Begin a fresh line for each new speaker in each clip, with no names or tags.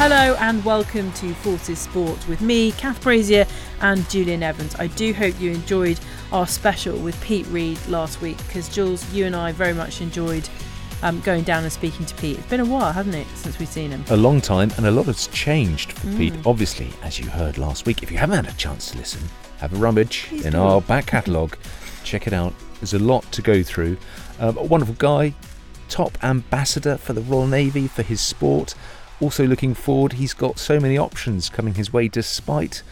Hello and welcome to Forces Sport with me, Kath Brazier, and Julian Evans. I do hope you enjoyed our special with Pete Reed last week because Jules, you and I very much enjoyed um, going down and speaking to Pete. It's been a while, hasn't it, since we've seen him?
A long time, and a lot has changed for
Mm.
Pete. Obviously, as you heard last week, if you haven't had a chance to listen, have a rummage
Please
in our back catalogue. Check it out. There's a lot to go through. Um, a wonderful guy, top ambassador for the Royal Navy for his sport. Also looking forward, he's got so many options coming his way despite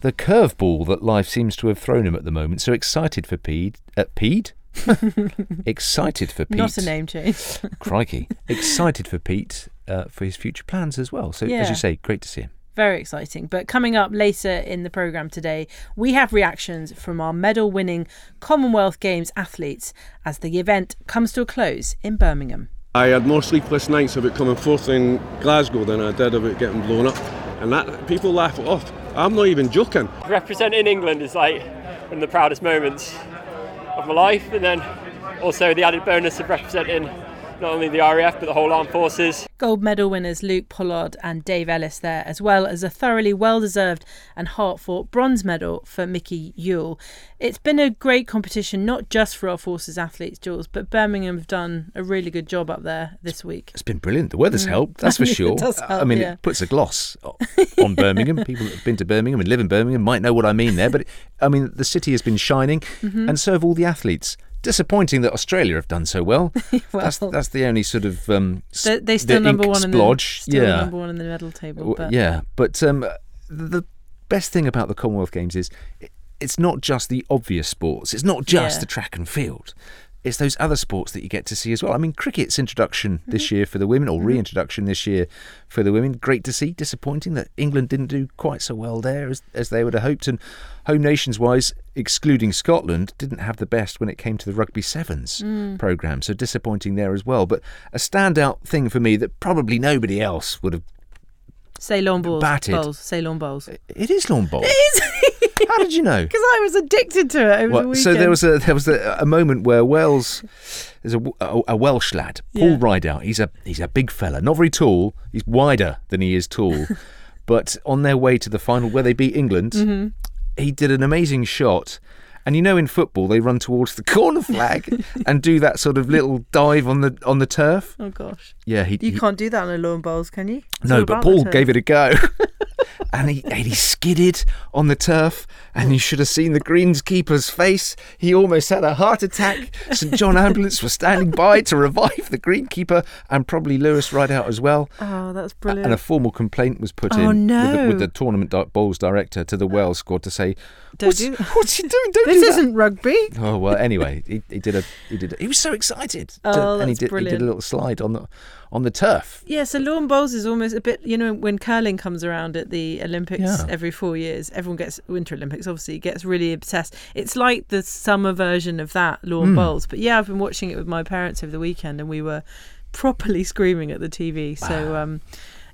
the curveball that life seems to have thrown him at the moment. So excited for Pete. Uh, Pete? excited for Pete.
Not a name change.
Crikey. Excited for Pete uh, for his future plans as well. So, as you say, great to see him.
Very exciting. But coming up later in the programme today, we have reactions from our medal winning Commonwealth Games athletes as the event comes to a close in Birmingham.
I had more sleepless nights about coming fourth in Glasgow than I did about getting blown up. And that people laugh it off. I'm not even joking.
representing England is like one of the proudest moments of my life, and then also the added bonus of representing not only the RAF but the whole armed forces.
Gold medal winners Luke Pollard and Dave Ellis there, as well as a thoroughly well deserved and heart fought bronze medal for Mickey Yule. It's been a great competition, not just for our forces athletes, Jules, but Birmingham have done a really good job up there this week.
It's been brilliant. The weather's helped, that's for
Mm. It
sure.
does
I mean,
yeah.
it puts a gloss on Birmingham. People that have been to Birmingham and live in Birmingham might know what I mean there. But, it, I mean, the city has been shining,
Mm-hmm.
and so have all the athletes. Disappointing that Australia have done so well. that's,
Well-
that's the only sort of. Um,
They, they still
the
number one in the still
yeah.
number one in the medal table. But
Yeah, but um, the best thing about the Commonwealth Games is it, it's not just the obvious sports. It's not just
Yeah.
the track and field. It's those other sports that you get to see as well. I mean, cricket's introduction
Mm-hmm.
this year for the women, or reintroduction this year for the women. Great to see. Disappointing that England didn't do quite so well there as, as they would have hoped. And home nations wise, excluding Scotland, didn't have the best when it came to the rugby sevens
Mm.
programme. So disappointing there as well. But a standout thing for me that probably nobody else would have.
Say Ceylon bowls,
Batted.
bowls, Ceylon bowls.
It is lawn bowl. How did you know?
Because I was addicted to it over the
Well,
weekend.
so there was a there was a, a moment where Wells, there's a, a, a Welsh lad, Paul
Yeah.
Rideout. He's a he's a big fella, not very tall. He's wider than he is tall, but on their way to the final where they beat England,
Mm-hmm.
he did an amazing shot. And you know, in football, they run towards the corner flag and do that sort of little dive on the on the turf.
Oh gosh,
Yeah, he,
you
he
can't do that on a lawn bowls, can you? It's
no, but Paul gave it a go. And he and he skidded on the turf and you should have seen the greenskeeper's face. He almost had a heart attack. St John ambulance was standing by to revive the greenkeeper and probably Lewis right out as well.
Oh, that's brilliant.
And a formal complaint was put
Oh,
in with, the, with the tournament di- bowls director to the Wales squad to say, what's,
do-
what's he doing? Don't
this
do
isn't rugby.
Oh well. Anyway, he, he did a he did a, he was so excited. to-
Oh,
and he
that's
did he did a little slide on the on the turf.
Yeah, so lawn bowls is almost a bit, you know, when curling comes around at the Olympics
Yeah.
every four years, everyone gets, Winter Olympics obviously, gets really obsessed. It's like the summer version of that, lawn
Hmm.
bowls. But yeah, I've been watching it with my parents over the weekend and we were properly screaming at the TV. So, um,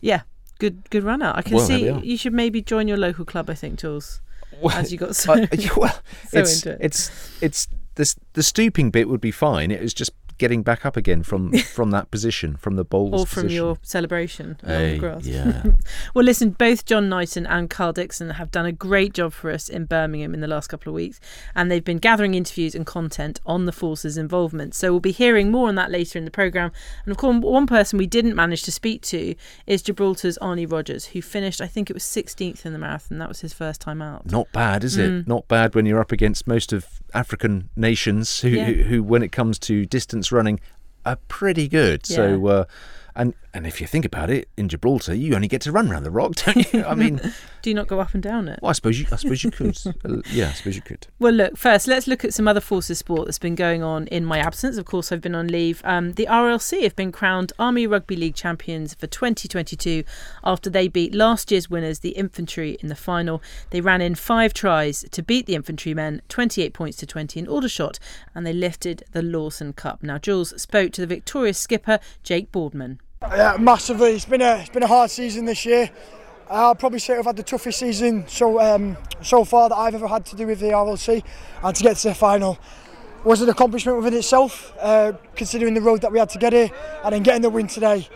yeah, good good run out. I can
Well,
see you should maybe join your local club, I think, Jules,
Well,
as you got so.
Uh, well,
So
it's,
into it.
it's it's the the stooping bit would be fine. It was just getting back up again from from that position, from the bowls
or from
position.
your celebration on the grass.
yeah.
Well, listen, both John Knighton and Carl Dixon have done a great job for us in Birmingham in the last couple of weeks, and they've been gathering interviews and content on the force's involvement. So we'll be hearing more on that later in the programme. And of course, one person we didn't manage to speak to is Gibraltar's Arnie Rogers, who finished, I think it was 16th in the marathon. That was his first time out.
Not bad, is
Mm.
it? Not bad when you're up against most of African nations who,
Yeah.
who, who when it comes to distance running, are pretty good. So, uh, and and if you think about it, in Gibraltar, you only get to run around the rock, don't you? I mean,
Do you not go up and down it?
well, I suppose you, I suppose you could. Uh, yeah, I suppose you could.
Well, look, first, let's look at some other forces sport that's been going on in my absence. Of course, I've been on leave. Um, the RLC have been crowned Army Rugby League champions for 2022 after they beat last year's winners, the Infantry, in the final. They ran in five tries to beat the Infantrymen, 28 points to 20 in Aldershot, and they lifted the Lawson Cup. Now, Jules spoke to the victorious skipper, Jake Boardman.
Yeah, massively. It's been a it's been a hard season this year. I'll probably say I've had the toughest season so um, so far that I've ever had to do with the RLC, and to get to the final was an accomplishment within itself, uh, considering the road that we had to get here, and then getting the win today.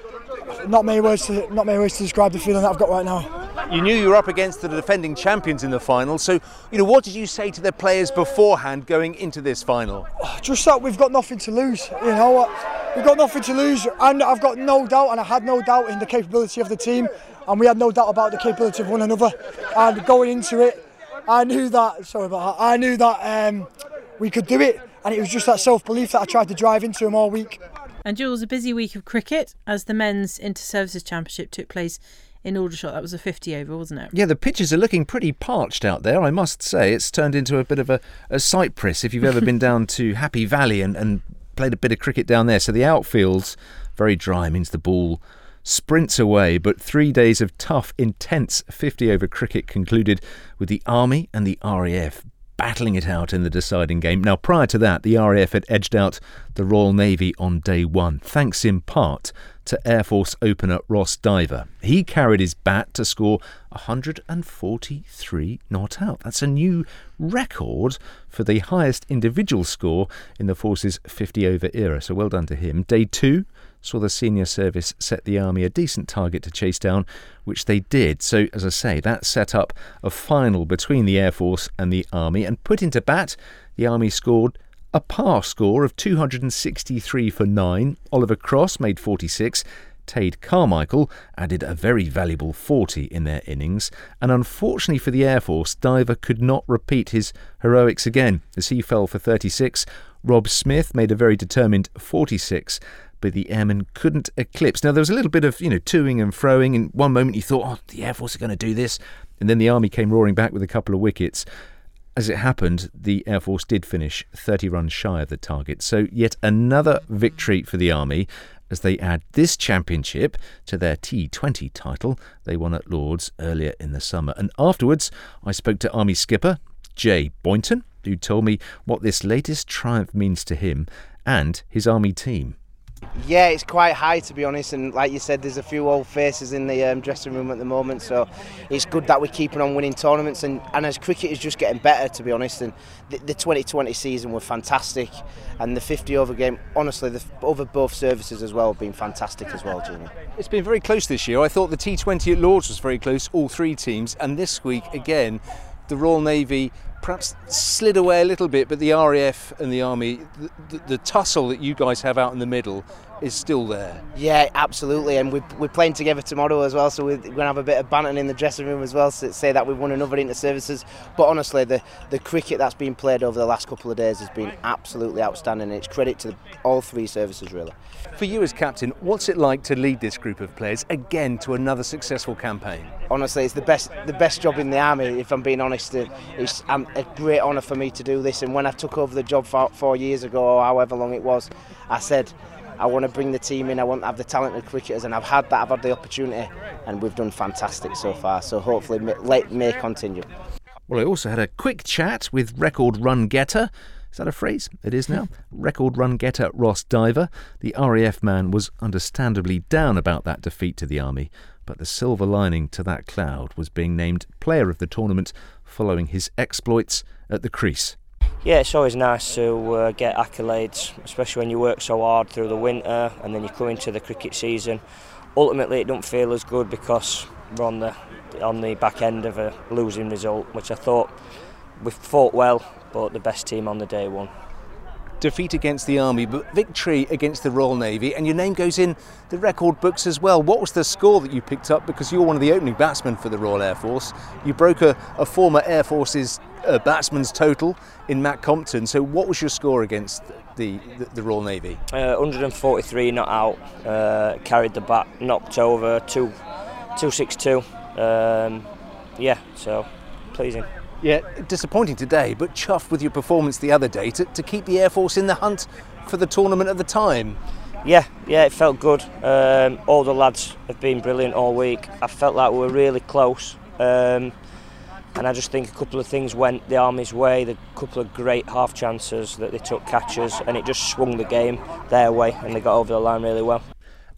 Not many words to not many words to describe the feeling that I've got right now.
You knew you were up against the defending champions in the final, so you know what did you say to the players beforehand going into this final?
Just that we've got nothing to lose. You know what? We've got nothing to lose, and I've got no doubt, and I had no doubt in the capability of the team, and we had no doubt about the capability of one another. And going into it, I knew that. Sorry about that. I knew that um, we could do it, and it was just that self-belief that I tried to drive into them all week.
And Jules, a busy week of cricket as the men's inter-services championship took place in Aldershot. That was a 50 over, wasn't it?
Yeah, the pitches are looking pretty parched out there, I must say. It's turned into a bit of a, a Cyprus if you've ever been down to Happy Valley and, and played a bit of cricket down there. So the outfield's very dry, means the ball sprints away. But three days of tough, intense 50 over cricket concluded with the Army and the RAF battling it out in the deciding game. Now, prior to that, the RAF had edged out the Royal Navy on day one, thanks in part to Air Force opener Ross Diver. He carried his bat to score 143 not out. That's a new record for the highest individual score in the Force's 50 over era, so well done to him. Day two saw the senior service set the Army a decent target to chase down, which they did. So, as I say, that set up a final between the Air Force and the Army, and put into bat, the Army scored a par score of 263 for 9. Oliver Cross made 46. Tade Carmichael added a very valuable 40 in their innings, and unfortunately for the Air Force, Diver could not repeat his heroics again as he fell for 36. Rob Smith made a very determined 46, but the airmen couldn't eclipse. Now, there was a little bit of, you know, toing and froing. In one moment, you thought, oh, the Air Force are going to do this. And then the Army came roaring back with a couple of wickets. As it happened, the Air Force did finish 30 runs shy of the target. So, yet another victory for the Army as they add this championship to their T20 title they won at Lords earlier in the summer. And afterwards, I spoke to Army skipper Jay Boynton, who told me what this latest triumph means to him and his Army team.
Yeah, it's quite high to be honest, and like you said, there's a few old faces in the um, dressing room at the moment, so it's good that we're keeping on winning tournaments. And, and as cricket is just getting better, to be honest, and the, the 2020 season was fantastic, and the 50 over game, honestly, the over both services as well have been fantastic as well, Jimmy.
It's been very close this year. I thought the T20 at Lords was very close, all three teams, and this week again, the Royal Navy perhaps slid away a little bit, but the RAF and the Army, the, the, the, tussle that you guys have out in the middle is still there.
Yeah, absolutely, and we're, we're playing together tomorrow as well, so we're going to have a bit of banter in the dressing room as well, to say that we've won another inter-services. But honestly, the, the cricket that's been played over the last couple of days has been absolutely outstanding, and it's credit to all three services, really.
For you as captain, what's it like to lead this group of players again to another successful campaign?
Honestly, it's the best the best job in the army. If I'm being honest, it's um, a great honour for me to do this. And when I took over the job four, four years ago, or however long it was, I said I want to bring the team in. I want to have the talented cricketers, and I've had that. I've had the opportunity, and we've done fantastic so far. So hopefully, may, may continue.
Well, I also had a quick chat with record run getter. Is that a phrase? It is now. Record run getter Ross Diver. The RAF man was understandably down about that defeat to the Army, but the silver lining to that cloud was being named player of the tournament following his exploits at the crease.
Yeah, it's always nice to uh, get accolades, especially when you work so hard through the winter and then you come into the cricket season. Ultimately, it don't feel as good because we're on the on the back end of a losing result, which I thought we fought well, but the best team on the day won
defeat against the Army, but victory against the Royal Navy, and your name goes in the record books as well. What was the score that you picked up? Because you're one of the opening batsmen for the Royal Air Force. You broke a, a former Air Force's uh, batsman's total in Matt Compton. So, what was your score against the, the, the Royal Navy?
Uh, 143 not out, uh, carried the bat, knocked over, 2 262. Um, yeah, so pleasing.
Yeah, disappointing today, but chuffed with your performance the other day to, to keep the Air Force in the hunt for the tournament at the time.
Yeah, yeah, it felt good. Um, all the lads have been brilliant all week. I felt like we were really close. Um, and I just think a couple of things went the Army's way, the couple of great half chances that they took catches, and it just swung the game their way, and they got over the line really well.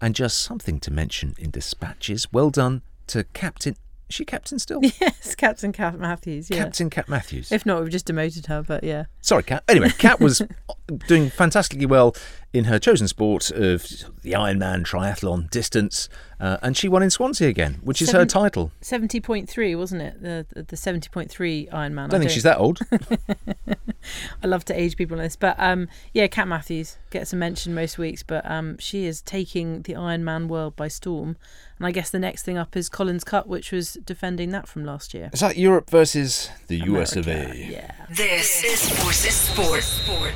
And just something to mention in dispatches well done to Captain is she captain still?
Yes, Captain Kat Matthews. Yeah.
Captain Kat Matthews.
If not, we've just demoted her, but yeah.
Sorry, Kat. Anyway, Kat was doing fantastically well in her chosen sport of the Ironman triathlon distance, uh, and she won in Swansea again, which is her title.
Seventy point three, wasn't it? The the- the seventy point three Ironman.
I don't think she's that old.
I love to age people on this, but um, yeah, Kat Matthews gets a mention most weeks, but um, she is taking the Ironman world by storm. And I guess the next thing up is Collins Cup, which was defending that from last year.
Is that Europe versus the US of A?
Yeah.
This is Forces Sport.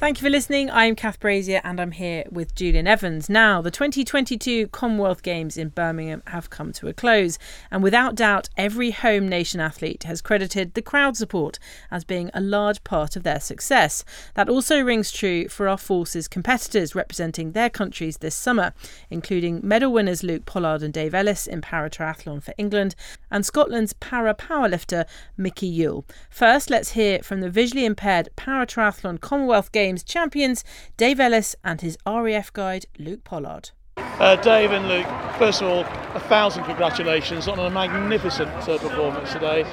Thank you for listening. I'm Kath Brazier and I'm here with Julian Evans. Now, the 2022 Commonwealth Games in Birmingham have come to a close, and without doubt, every home nation athlete has credited the crowd support as being a large part of their success. That also rings true for our forces competitors representing their countries this summer, including medal winners Luke Pollard and Dave Ellis in para triathlon for England, and Scotland's para powerlifter Mickey Yule. First, let's hear from the visually impaired para triathlon Commonwealth Games champions Dave Ellis and his RAF guide Luke Pollard.
Uh, Dave and Luke, first of all, a thousand congratulations on a magnificent uh, performance today.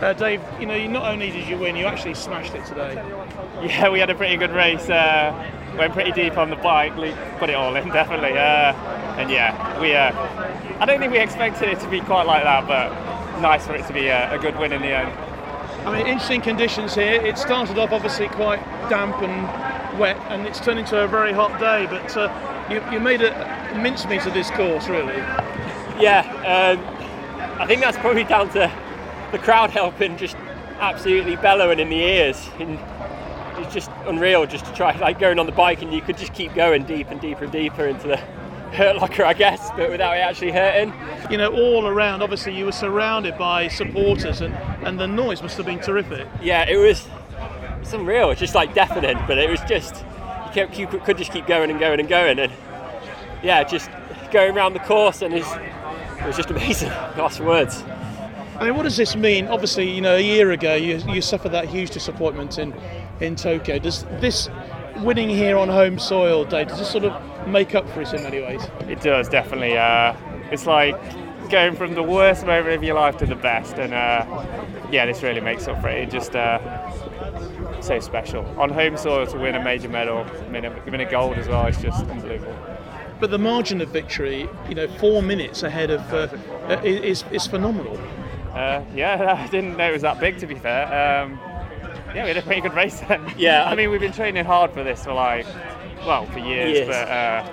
Uh, Dave, you know, you not only did you win, you actually smashed it today.
Yeah, we had a pretty good race. Uh, went pretty deep on the bike. Luke put it all in, definitely. Uh, and yeah, we. Uh, I don't think we expected it to be quite like that, but nice for it to be a, a good win in the end.
I mean, interesting conditions here. It started off obviously quite damp and wet, and it's turned into a very hot day. But uh, you, you made a mincemeat of this course, really.
Yeah, um, I think that's probably down to the crowd helping, just absolutely bellowing in the ears. And it's just unreal just to try, like going on the bike, and you could just keep going deep and deeper and deeper into the hurt locker, I guess, but without it actually hurting.
You know, all around, obviously, you were surrounded by supporters, and, and the noise must have been terrific.
Yeah, it was it's unreal. It's just like deafening, but it was just you, kept, you could just keep going and going and going, and yeah, just going around the course, and it's, it was just amazing. Lost words.
I mean, what does this mean? Obviously, you know, a year ago you, you suffered that huge disappointment in, in Tokyo. Does this winning here on home soil, Dave, does this sort of make up for it in many ways?
It does, definitely. Uh, it's like going from the worst moment of your life to the best, and uh, yeah, this really makes up for it. It just uh, so special. On home soil to win a major medal, win a, win a gold as well, it's just unbelievable.
But the margin of victory, you know, four minutes ahead of, uh, uh, is, is phenomenal.
Uh, yeah, I didn't know it was that big to be fair. Um, yeah, we had a pretty good race then.
Yeah.
I mean, we've been training hard for this for like, well, for years,
Years.
but uh,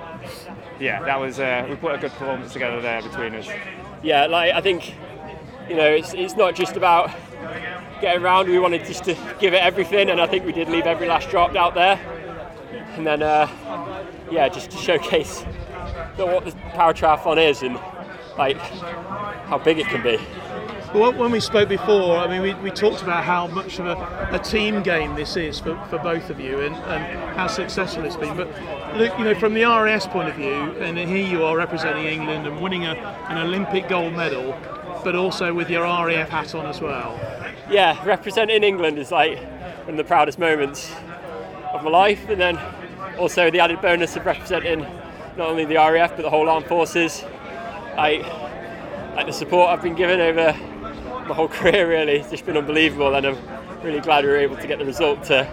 yeah, that was, uh, we put a good performance together there between us.
Yeah, like I think you know it's it's not just about getting around. We wanted just to give it everything, and I think we did leave every last drop out there. And then uh, yeah, just to showcase the, what the para triathlon is and like how big it can be.
Well, when we spoke before, I mean, we, we talked about how much of a, a team game this is for, for both of you and, and how successful it's been. But look, you know, from the RAF's point of view, and here you are representing England and winning a, an Olympic gold medal, but also with your RAF hat on as well.
Yeah, representing England is like one of the proudest moments of my life, and then also the added bonus of representing not only the RAF but the whole armed forces. Like, like the support I've been given over my whole career really it's just been unbelievable and I'm really glad we were able to get the result to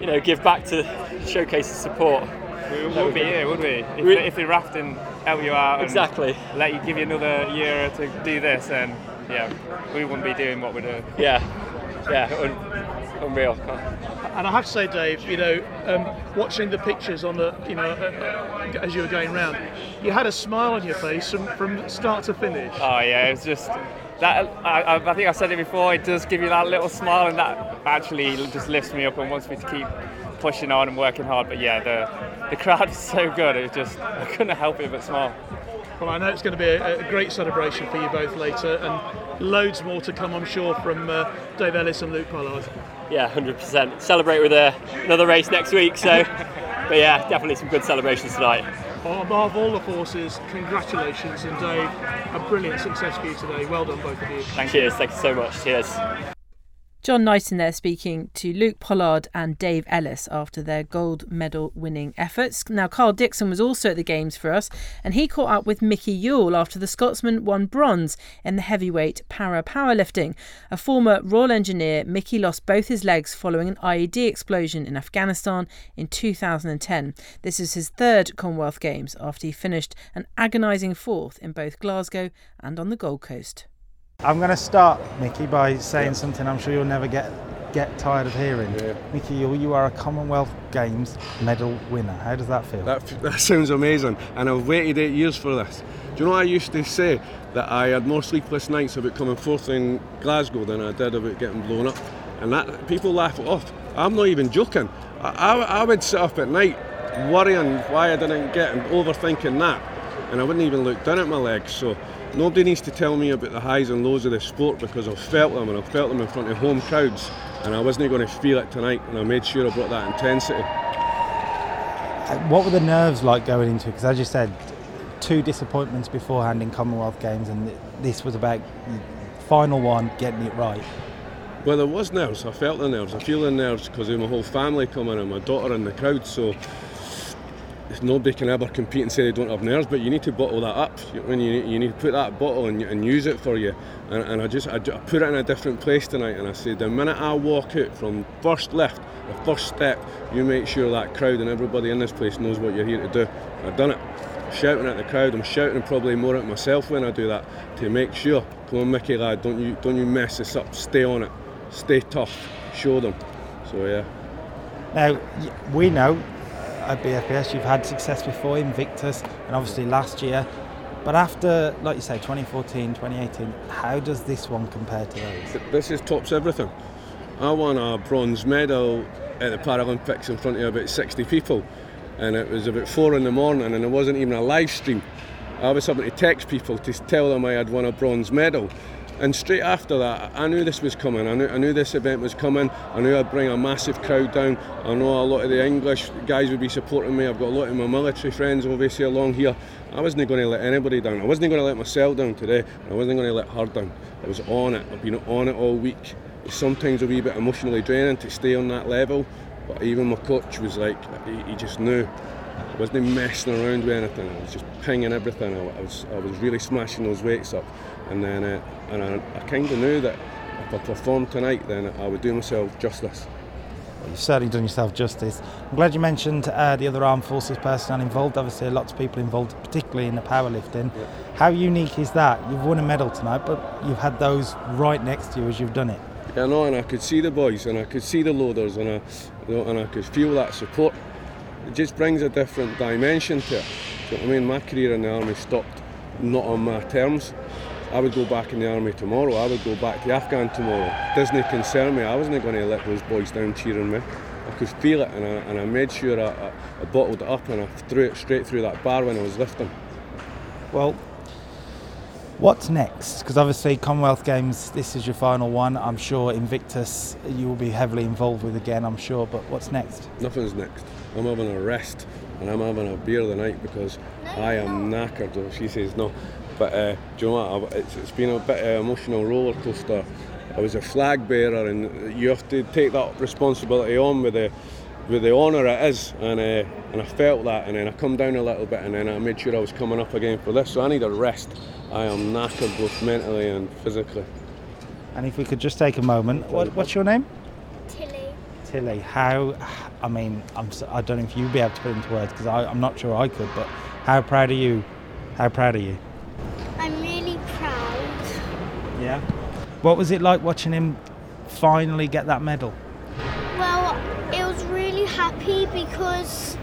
you know give back to showcase the support.
We wouldn't be here, would we? If,
We-
the, if the RAF didn't help you out and
Exactly.
let you give you another year to do this, and yeah, we wouldn't be doing what we're doing.
Yeah, yeah, un- unreal.
And I have to say, Dave, you know, um, watching the pictures on the, you know, uh, uh, as you were going round, you had a smile on your face from, from start to finish.
Oh yeah, it was just that. I, I I think I said it before. It does give you that little smile, and that actually just lifts me up and wants me to keep pushing on and working hard. But yeah, the the crowd is so good. It just I couldn't help it but smile.
Well, I know it's going to be a, a great celebration for you both later, and loads more to come, I'm sure, from uh, Dave Ellis and Luke Pollard.
Yeah, 100%. Celebrate with a, another race next week. So, but yeah, definitely some good celebrations tonight.
Oh, Behalf of all the forces, congratulations, and Dave, a brilliant success for you today. Well done, both of you.
Cheers. Thank you so much. Cheers.
John Knighton there speaking to Luke Pollard and Dave Ellis after their gold medal winning efforts. Now, Carl Dixon was also at the Games for us and he caught up with Mickey Yule after the Scotsman won bronze in the heavyweight para powerlifting. A former Royal Engineer, Mickey lost both his legs following an IED explosion in Afghanistan in 2010. This is his third Commonwealth Games after he finished an agonising fourth in both Glasgow and on the Gold Coast.
I'm going to start, Mickey, by saying yeah. something I'm sure you'll never get get tired of hearing. Yeah. Mickey, you, you are a Commonwealth Games medal winner. How does that feel?
That, that sounds amazing, and I've waited eight years for this. Do you know I used to say that I had more sleepless nights about coming fourth in Glasgow than I did about getting blown up? And that people laugh it off. I'm not even joking. I, I, I would sit up at night worrying why I didn't get and overthinking that, and I wouldn't even look down at my legs. So Nobody needs to tell me about the highs and lows of the sport because I've felt them and I've felt them in front of home crowds and I wasn't going to feel it tonight and I made sure I brought that intensity.
Uh, what were the nerves like going into it? Because as you said, two disappointments beforehand in Commonwealth Games and this was about the final one, getting it right.
Well, there was nerves. I felt the nerves. I feel the nerves because of my whole family coming and my daughter in the crowd. So nobody can ever compete and say they don't have nerves, but you need to bottle that up. When you, you need to put that bottle and, and use it for you. And, and I just I, I, put it in a different place tonight, and I said the minute I walk out from first lift, the first step, you make sure that crowd and everybody in this place knows what you're here to do. I've done it. Shouting at the crowd. I'm shouting probably more at myself when I do that to make sure. Come on, Mickey lad, don't you don't you mess this up. Stay on it. Stay tough. Show them. So yeah.
Now we know at BFBS. You've had success before, Invictus, and obviously last year. But after, like you say, 2014, 2018, how does this one compare to those?
This is tops everything. I won a bronze medal at the Paralympics in front of about 60 people, and it was about four in the morning, and it wasn't even a live stream. I was having to text people to tell them I had won a bronze medal. And straight after that, I knew this was coming. I knew, I knew this event was coming. I knew I'd bring a massive crowd down. I know a lot of the English guys would be supporting me. I've got a lot of my military friends obviously along here. I wasn't going to let anybody down. I wasn't going to let myself down today. I wasn't going to let her down. I was on it. I've been on it all week. It's sometimes a wee bit emotionally draining to stay on that level. But even my coach was like, he, he just knew. I wasn't messing around with anything. I was just pinging everything. I, I was, I was really smashing those weights up and then uh, and I, I kind of knew that if I performed tonight, then I would do myself justice.
Well, you've certainly done yourself justice. I'm glad you mentioned uh, the other armed forces personnel involved. Obviously, lots of people involved, particularly in the powerlifting. Yeah. How unique is that? You've won a medal tonight, but you've had those right next to you as you've done it.
Yeah, no, and I could see the boys, and I could see the loaders, and I, you know, and I could feel that support. It just brings a different dimension to it. You know what I mean? My career in the army stopped not on my terms. I would go back in the army tomorrow. I would go back to Afghan tomorrow. Doesn't concern me. I wasn't going to let those boys down cheering me. I could feel it, and I, and I made sure I, I, I bottled it up and I threw it straight through that bar when I was lifting.
Well, what's next? Because obviously Commonwealth Games, this is your final one. I'm sure Invictus you will be heavily involved with again. I'm sure. But what's next?
Nothing's next. I'm having a rest and I'm having a beer tonight night because I am knackered. She says no. But uh, do you know what? It's, it's been a bit of an emotional roller coaster. I was a flag bearer, and you have to take that responsibility on with the with the honour it is, and uh, and I felt that, and then I come down a little bit, and then I made sure I was coming up again for this. So I need a rest. I am knackered both mentally and physically.
And if we could just take a moment, what, what's your name?
Tilly.
Tilly, how? I mean, I'm, I don't know if you'd be able to put it into words because I'm not sure I could, but how proud are you? How proud are you? Yeah. What was it like watching him finally get that medal?
Well, it was really happy because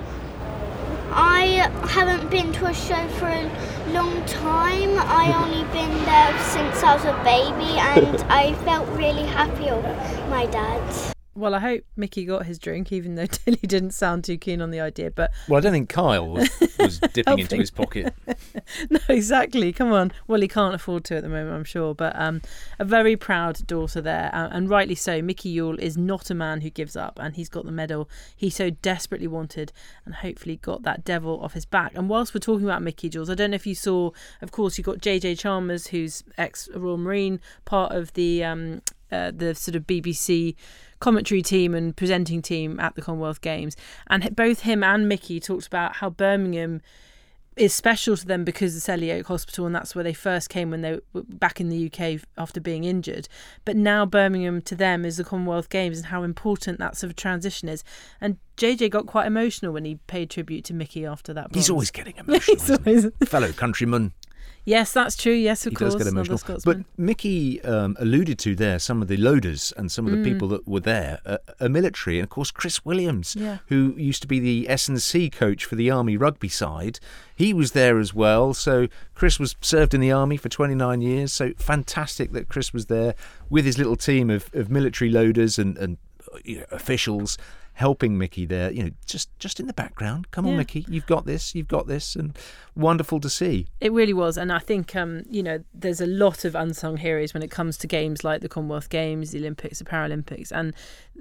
I haven't been to a show for a long time. I only been there since I was a baby and I felt really happy of my dad.
Well, I hope Mickey got his drink, even though Tilly didn't sound too keen on the idea. But
well, I don't think Kyle was, was dipping into his pocket.
no, exactly. Come on. Well, he can't afford to at the moment, I'm sure. But um, a very proud daughter there, uh, and rightly so. Mickey Yule is not a man who gives up, and he's got the medal he so desperately wanted, and hopefully got that devil off his back. And whilst we're talking about Mickey Jules, I don't know if you saw. Of course, you got JJ Chalmers, who's ex Royal Marine, part of the um, uh, the sort of BBC commentary team and presenting team at the Commonwealth Games, and both him and Mickey talked about how Birmingham is special to them because of Selly Oak Hospital, and that's where they first came when they were back in the UK after being injured. But now Birmingham to them is the Commonwealth Games and how important that sort of transition is. And JJ got quite emotional when he paid tribute to Mickey after that.
He's always getting emotional.
He's always-
Fellow countryman.
Yes, that's true. Yes, of
he
course.
does get emotional. But Mickey um, alluded to there some of the loaders and some of the
Mm.
people that were there uh, are military, and of course Chris Williams,
Yeah.
who used to be the S and C coach for the Army rugby side, he was there as well. So Chris was served in the Army for 29 years. So fantastic that Chris was there with his little team of, of military loaders and and uh, you know, officials. Helping Mickey there, you know, just just in the background. Come on,
Yeah.
Mickey, you've got this, you've got this, and wonderful to see.
It really was, and I think um, you know there's a lot of unsung heroes when it comes to games like the Commonwealth Games, the Olympics, the Paralympics, and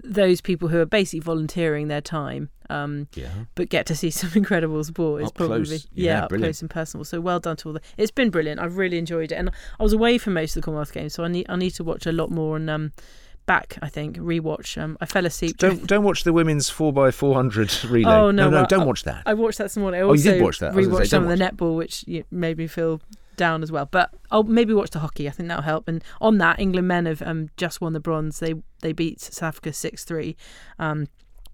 those people who are basically volunteering their time, um,
Yeah.
but get to see some incredible sport. Is probably
close. Yeah,
up close and personal. So well done to all the. It's been brilliant. I've really enjoyed it, and I was away for most of the Commonwealth Games, so I need I need to watch a lot more and um, back. I think rewatch. Um, I fell asleep.
Don't don't watch the women's four x four hundred relay.
Oh no,
no,
well,
don't
I-
watch that.
I watched that this morning. I
Oh, you did watch that.
Rewatched
say,
some of the netball, which made me feel down as well. But I'll maybe watch the hockey. I think that'll help. And on that, England men have um, just won the bronze. They they beat South Africa six three. Um,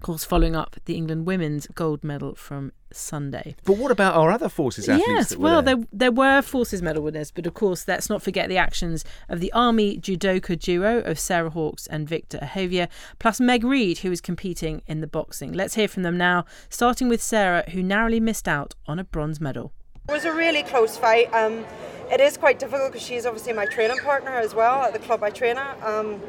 of course, following up the England women's gold medal from Sunday.
But what about our other forces athletes?
Yes,
that were
well,
there?
there there were forces medal winners, but of course, let's not forget the actions of the Army judoka duo of Sarah Hawkes and Victor Ahavia, plus Meg Reid, who is competing in the boxing. Let's hear from them now, starting with Sarah, who narrowly missed out on a bronze medal.
It was a really close fight. Um, it is quite difficult because she's obviously my training partner as well at the club I train at. Um,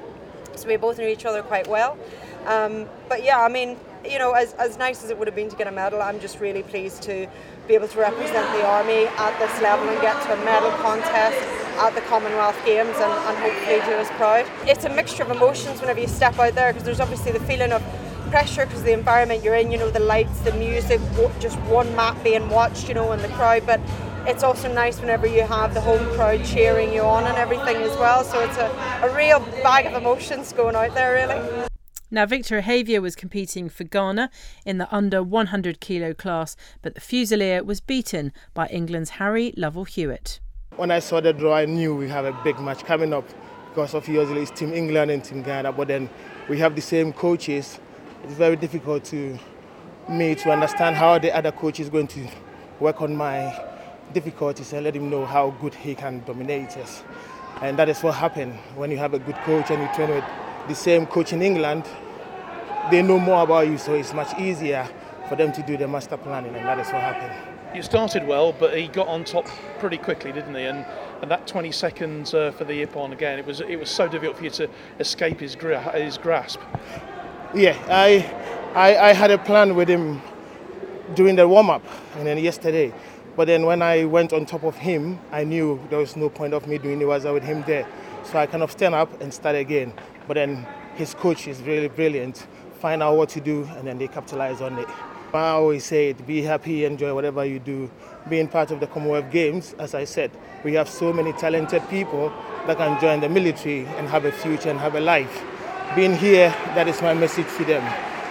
so we both knew each other quite well. Um, but yeah, I mean, you know, as, as nice as it would have been to get a medal, I'm just really pleased to be able to represent the Army at this level and get to a medal contest at the Commonwealth Games and, and hopefully do us proud. It's a mixture of emotions whenever you step out there because there's obviously the feeling of pressure because the environment you're in, you know, the lights, the music, just one map being watched, you know, and the crowd. But it's also nice whenever you have the home crowd cheering you on and everything as well. So it's a, a real bag of emotions going out there, really.
Now, Victor Ahavia was competing for Ghana in the under 100 kilo class, but the Fusilier was beaten by England's Harry Lovell Hewitt.
When I saw the draw, I knew we have a big match coming up because of usually it's Team England and Team Ghana, but then we have the same coaches. It's very difficult to me to understand how the other coach is going to work on my difficulties and let him know how good he can dominate us. And that is what happened when you have a good coach and you train with the same coach in England. They know more about you, so it's much easier for them to do the master planning, and that is what happened.
You started well, but he got on top pretty quickly, didn't he? And and that 20 seconds uh, for the Ippon again, it was it was so difficult for you to escape his gra- his grasp.
Yeah, I, I, I had a plan with him during the warm up and then yesterday. But then when I went on top of him, I knew there was no point of me doing the waza with him there. So I kind of stand up and start again. But then his coach is really brilliant, find out what to do, and then they capitalize on it. I always say it, be happy, enjoy whatever you do. Being part of the Commonwealth Games, as I said, we have so many talented people that can join the military and have a future and have a life. Being here, that is my message to them.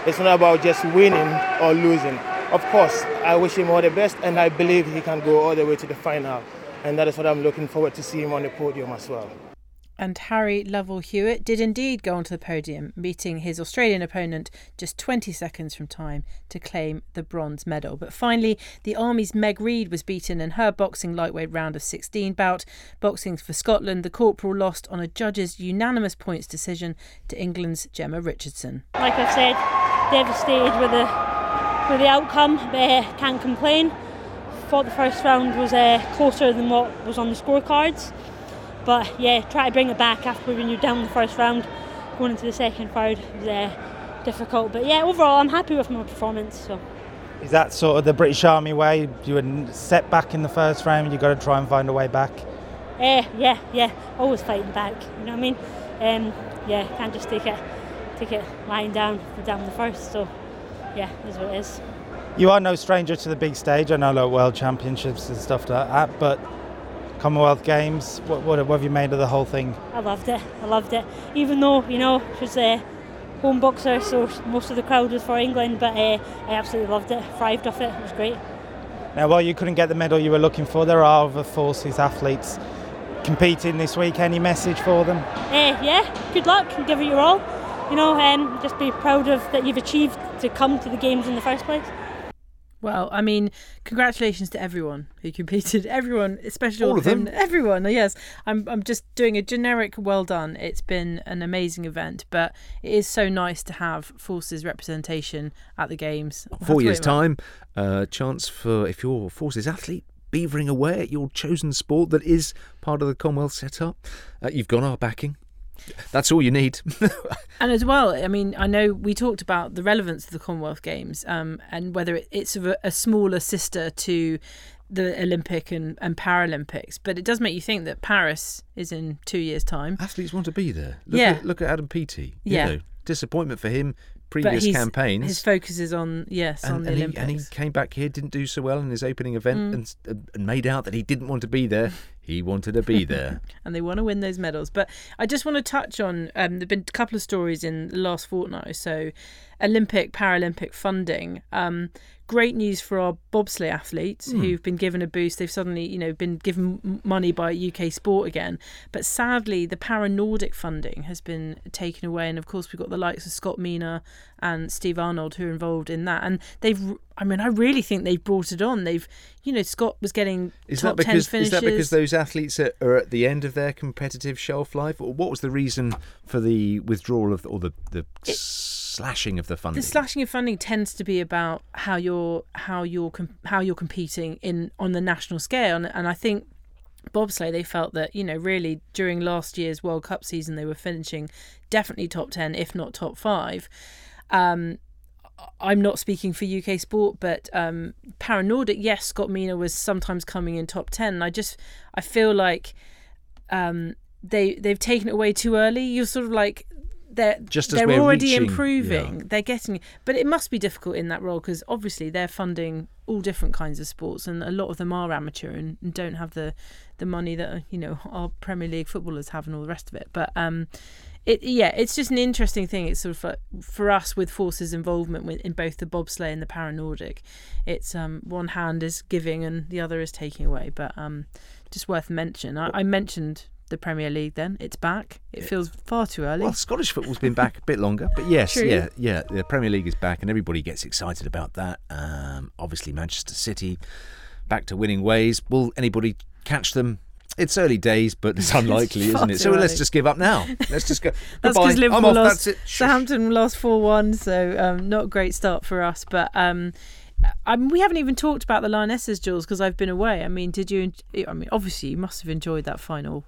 It's not about just winning or losing. Of course, I wish him all the best, and I believe he can go all the way to the final. And that is what I'm looking forward to see him on the podium as well.
And Harry Lovell Hewitt did indeed go onto the podium, beating his Australian opponent just 20 seconds from time to claim the bronze medal. But finally, the Army's Meg Reid was beaten in her boxing lightweight round of 16 bout. Boxing for Scotland, the corporal lost on a judge's unanimous points decision to England's Gemma Richardson.
Like I've said, devastated with the with the outcome, but can't complain. Thought the first round was uh, closer than what was on the scorecards, but yeah, try to bring it back after when you're down the first round, going into the second round was uh, difficult. But yeah, overall, I'm happy with my performance. So.
Is that sort of the British Army way? You were set back in the first round, you've got to try and find a way back.
Uh, yeah, yeah, always fighting back. You know what I mean? Um, yeah, can't just take it, take it lying down down the first. So, yeah, is what it is.
You are no stranger to the big stage. I know like World Championships and stuff like that, but Commonwealth Games. What, what, what have you made of the whole thing?
I loved it. I loved it. Even though you know was a home boxer, so most of the crowd was for England, but uh, I absolutely loved it. Thrived off it. It was great.
Now, while you couldn't get the medal you were looking for, there are other forces athletes competing this week. Any message for them?
Uh, yeah, good luck and give it your all. You know, um, just be proud of that you've achieved to come to the games in the first place.
Well, I mean, congratulations to everyone who competed. Everyone, especially
All of them?
Everyone, yes. I'm, I'm just doing a generic well done. It's been an amazing event, but it is so nice to have forces representation at the games.
Four years' time, uh, chance for if you're a forces athlete, beavering away at your chosen sport that is part of the Commonwealth setup. Uh, you've got our backing. That's all you need.
And as well, I mean, I know we talked about the relevance of the Commonwealth Games um, and whether it, it's a, a smaller sister to the Olympic and, and Paralympics, but it does make you think that Paris is in two years' time.
Athletes want to be there. Look
Yeah.
At, look at Adam Peaty. You
Yeah.
know, disappointment for him. Previous campaigns.
His focus is on, yes, on
and,
the
and he,
Olympics.
and he came back here, didn't do so well in his opening event,
Mm.
and, and made out that he didn't want to be there. He wanted to be there.
and they want to win those medals. But I just want to touch on um, there've been a couple of stories in the last fortnight or so. Olympic, Paralympic funding. Um, great news for our bobsleigh athletes
Hmm.
who've been given a boost. They've suddenly, you know, been given money by UK Sport again. But sadly, the Para Nordic funding has been taken away, and of course we've got the likes of Scott Meenagh and Steve Arnold who are involved in that. And they've, I mean, I really think they've brought it on. They've, you know, Scott was getting
Is
top
that because
ten
is that because those athletes are, are at the end of their competitive shelf life, or what was the reason for the withdrawal of or the the slashing of the funding?
The slashing of funding tends to be about how you're how you're com- how you're competing in on the national scale, and, and I think bobsleigh they felt that you know really during last year's World Cup season they were finishing definitely top ten, if not top five. Um, I'm not speaking for UK sport, but um, Para Nordic, yes, Scott Meenagh was sometimes coming in top ten. And I just I feel like um, they they've taken it away too early. You're sort of like they're
Just
they're already
reaching-
improving.
yeah.
They're getting, but it must be difficult in that role because obviously they're funding all different kinds of sports, and a lot of them are amateur and, and don't have the the money that you know our Premier League footballers have and all the rest of it. But um, it yeah, it's just an interesting thing. It's sort of like for us with Forces involvement with, in both the bobsleigh and the Para Nordic. It's um one hand is giving and the other is taking away. But um, just worth mention. I, I mentioned the Premier League. Then it's back. It feels far too early.
Well, Scottish football's been back a bit longer, but yes,
True.
yeah, yeah, the Premier League is back, and everybody gets excited about that. Um, obviously, Manchester City back to winning ways. Will anybody catch them? It's early days, but it's unlikely,
Far
isn't it? So let's just give up now. Let's just go.
That's because Liverpool
off.
lost.
That's it.
Southampton lost four one, so um, not a great start for us. But um, I mean, we haven't even talked about the Lionesses, Jules, because I've been away. I mean, did you? I mean, obviously, you must have enjoyed that final.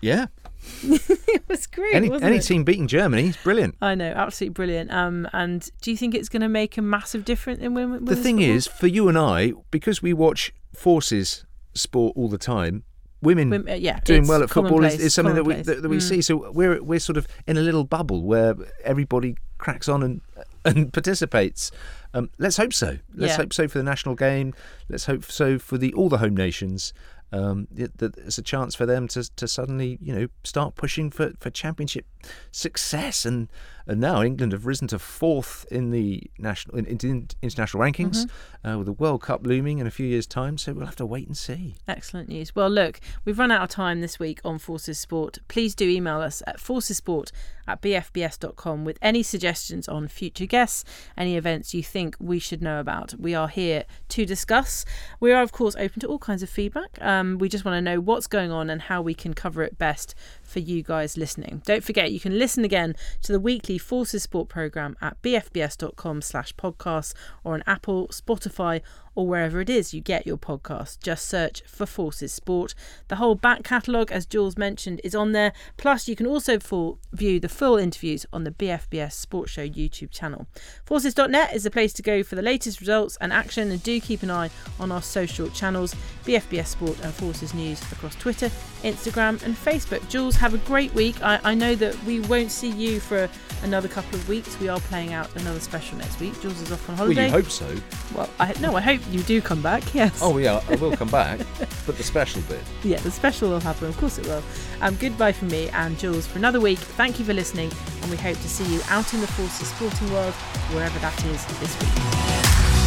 Yeah.
it was great.
Any any
it?
team beating Germany is brilliant.
I know, absolutely brilliant. Um, and do you think it's going to make a massive difference in women?
The thing is, for you and I, because we watch forces sport all the time, women
Wom- uh, yeah,
doing well at football is, is something that we that, that we
Mm.
see. So we're we're sort of in a little bubble where everybody cracks on and and participates. Um, let's hope so. Let's
Yeah.
hope so for the national game. Let's hope so for the all the home nations. Um, it- that there's a chance for them to to suddenly you know start pushing for, for championship success and and now England have risen to fourth in the national in, in, international rankings
Mm-hmm.
uh, with the World Cup looming in a few years' time. So we'll have to wait and see.
Excellent news. Well, look, we've run out of time this week on Forces Sport. Please do email us at forcesport at bfbs.com with any suggestions on future guests, any events you think we should know about. We are here to discuss. We are, of course, open to all kinds of feedback. Um, we just want to know what's going on and how we can cover it best for you guys listening. Don't forget, you can listen again to the weekly Forces Sport programme at bfbs.com slash podcasts or on Apple, Spotify, or wherever it is you get your podcast. Just search for Forces Sport. The whole back catalogue, as Jules mentioned, is on there. Plus, you can also full, view the full interviews on the BFBS Sports Show YouTube channel. Forces.net is the place to go for the latest results and action, and do keep an eye on our social channels, BFBS Sport and Forces News across Twitter, Instagram, and Facebook. Jules, have a great week. I, I know that we won't see you for another couple of weeks. We are playing out another special next week. Jules is off on
Well,
holiday.
you hope so.
Well, I, no, I hope you do come back. Yes.
Oh yeah, I will come back, but the special bit.
Yeah, the special will happen. Of course it will. Um, goodbye from me and Jules for another week. Thank you for listening, and we hope to see you out in the Forces sporting world, wherever that is this week.